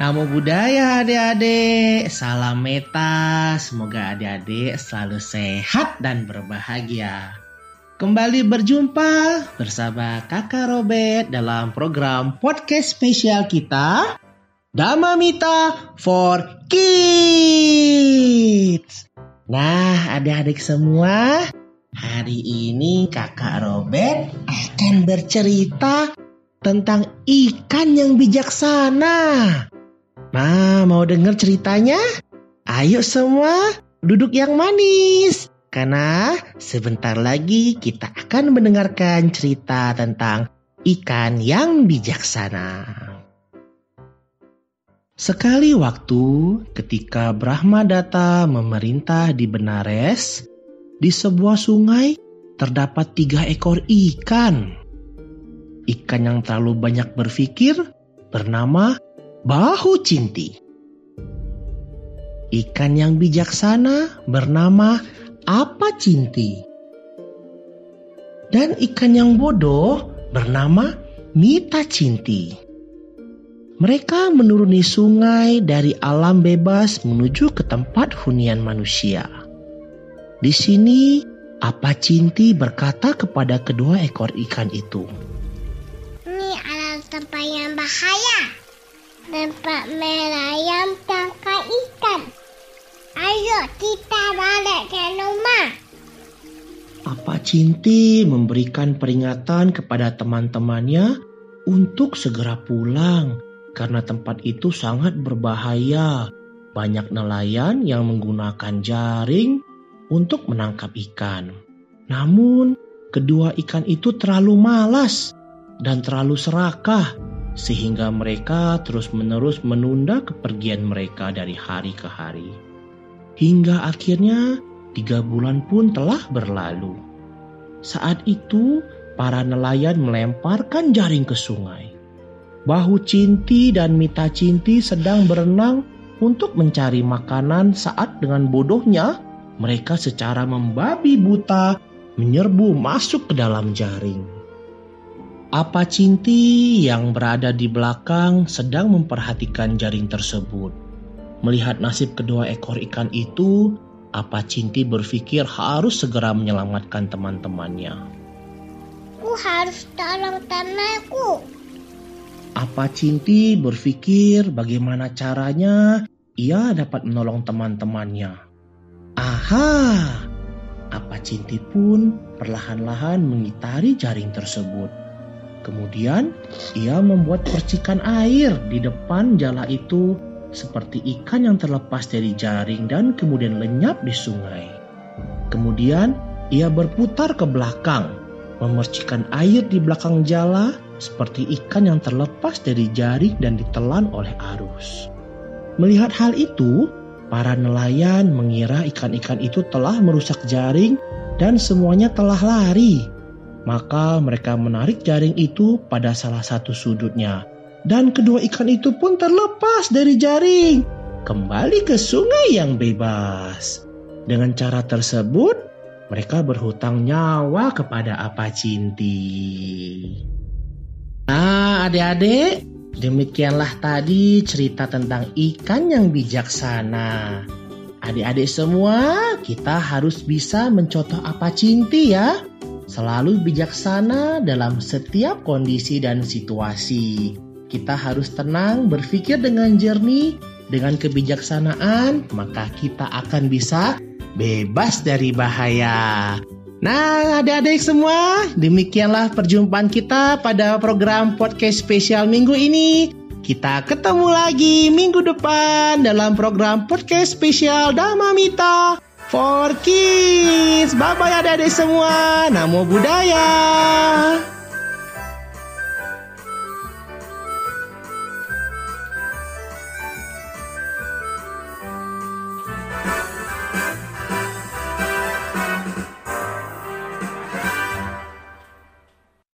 Namo Buddhaya adik-adik, salam meta, semoga adik-adik selalu sehat dan berbahagia. Kembali berjumpa bersama kakak Robert dalam program podcast spesial kita, Dhamma Mita for Kids. Nah adik-adik semua, hari ini kakak Robert akan bercerita tentang ikan yang bijaksana. Nah, mau denger ceritanya? Ayo semua duduk yang manis. Karena sebentar lagi kita akan mendengarkan cerita tentang ikan yang bijaksana. Sekali waktu ketika Brahma Data memerintah di Benares, di sebuah sungai terdapat tiga ekor ikan. Ikan yang terlalu banyak berpikir bernama Bahu Cinti. Ikan yang bijaksana bernama Apa Cinti. Dan ikan yang bodoh bernama Mita Cinti. Mereka menuruni sungai dari alam bebas menuju ke tempat hunian manusia. Di sini, Apa Cinti berkata kepada kedua ekor ikan itu, Ini adalah tempat yang bahaya tempat melayang tangkap ikan. Ayo kita balik ke rumah. Apa Cinti memberikan peringatan kepada teman-temannya untuk segera pulang karena tempat itu sangat berbahaya. Banyak nelayan yang menggunakan jaring untuk menangkap ikan. Namun, kedua ikan itu terlalu malas dan terlalu serakah sehingga mereka terus-menerus menunda kepergian mereka dari hari ke hari. Hingga akhirnya tiga bulan pun telah berlalu. Saat itu, para nelayan melemparkan jaring ke sungai. Bahu Cinti dan Mita Cinti sedang berenang untuk mencari makanan saat dengan bodohnya mereka secara membabi buta menyerbu masuk ke dalam jaring. Apa Cinti yang berada di belakang sedang memperhatikan jaring tersebut. Melihat nasib kedua ekor ikan itu, Apa Cinti berpikir harus segera menyelamatkan teman-temannya. Aku harus tolong temanku. Apa Cinti berpikir bagaimana caranya ia dapat menolong teman-temannya. Aha! Apa Cinti pun perlahan-lahan mengitari jaring tersebut. Kemudian ia membuat percikan air di depan jala itu seperti ikan yang terlepas dari jaring dan kemudian lenyap di sungai. Kemudian ia berputar ke belakang, memercikan air di belakang jala seperti ikan yang terlepas dari jaring dan ditelan oleh arus. Melihat hal itu, para nelayan mengira ikan-ikan itu telah merusak jaring dan semuanya telah lari. Maka mereka menarik jaring itu pada salah satu sudutnya. Dan kedua ikan itu pun terlepas dari jaring. Kembali ke sungai yang bebas. Dengan cara tersebut, mereka berhutang nyawa kepada apa cinti. Nah, adik-adik, demikianlah tadi cerita tentang ikan yang bijaksana. Adik-adik semua, kita harus bisa mencontoh apa cinti ya selalu bijaksana dalam setiap kondisi dan situasi. Kita harus tenang, berpikir dengan jernih, dengan kebijaksanaan, maka kita akan bisa bebas dari bahaya. Nah, adik-adik semua, demikianlah perjumpaan kita pada program podcast spesial minggu ini. Kita ketemu lagi minggu depan dalam program podcast spesial Damamita for kids. Bye bye adik-adik semua. Namo Buddhaya.